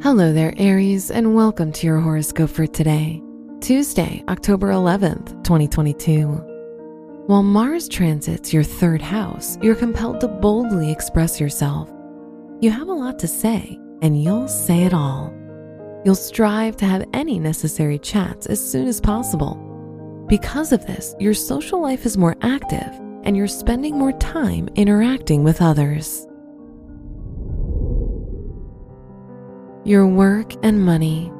Hello there, Aries, and welcome to your horoscope for today, Tuesday, October 11th, 2022. While Mars transits your third house, you're compelled to boldly express yourself. You have a lot to say, and you'll say it all. You'll strive to have any necessary chats as soon as possible. Because of this, your social life is more active and you're spending more time interacting with others. Your work and money.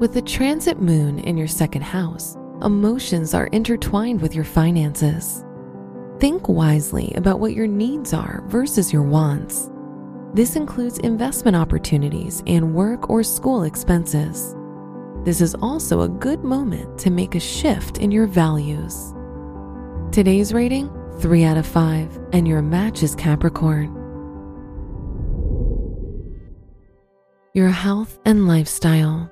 With the transit moon in your second house, emotions are intertwined with your finances. Think wisely about what your needs are versus your wants. This includes investment opportunities and work or school expenses. This is also a good moment to make a shift in your values. Today's rating 3 out of 5, and your match is Capricorn. Your health and lifestyle.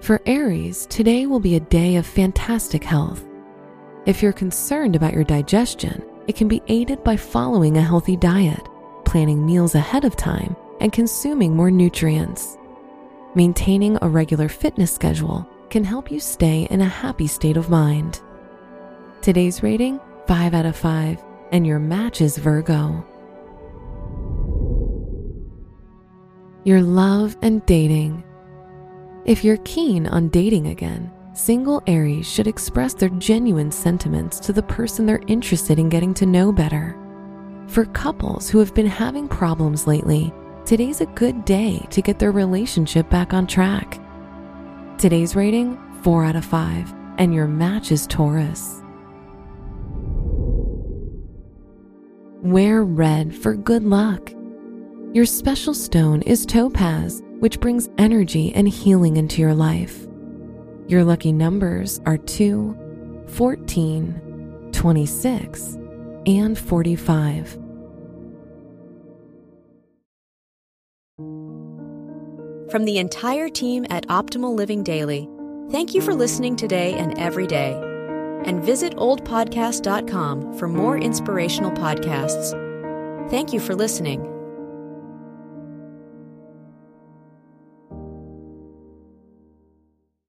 For Aries, today will be a day of fantastic health. If you're concerned about your digestion, it can be aided by following a healthy diet planning meals ahead of time, and consuming more nutrients. Maintaining a regular fitness schedule can help you stay in a happy state of mind. Today's rating 5 out of 5, and your match is Virgo. Your love and dating. If you're keen on dating again, single Aries should express their genuine sentiments to the person they're interested in getting to know better. For couples who have been having problems lately, today's a good day to get their relationship back on track. Today's rating 4 out of 5, and your match is Taurus. Wear red for good luck. Your special stone is topaz, which brings energy and healing into your life. Your lucky numbers are 2, 14, 26, and 45. From the entire team at Optimal Living Daily, thank you for listening today and every day. And visit oldpodcast.com for more inspirational podcasts. Thank you for listening.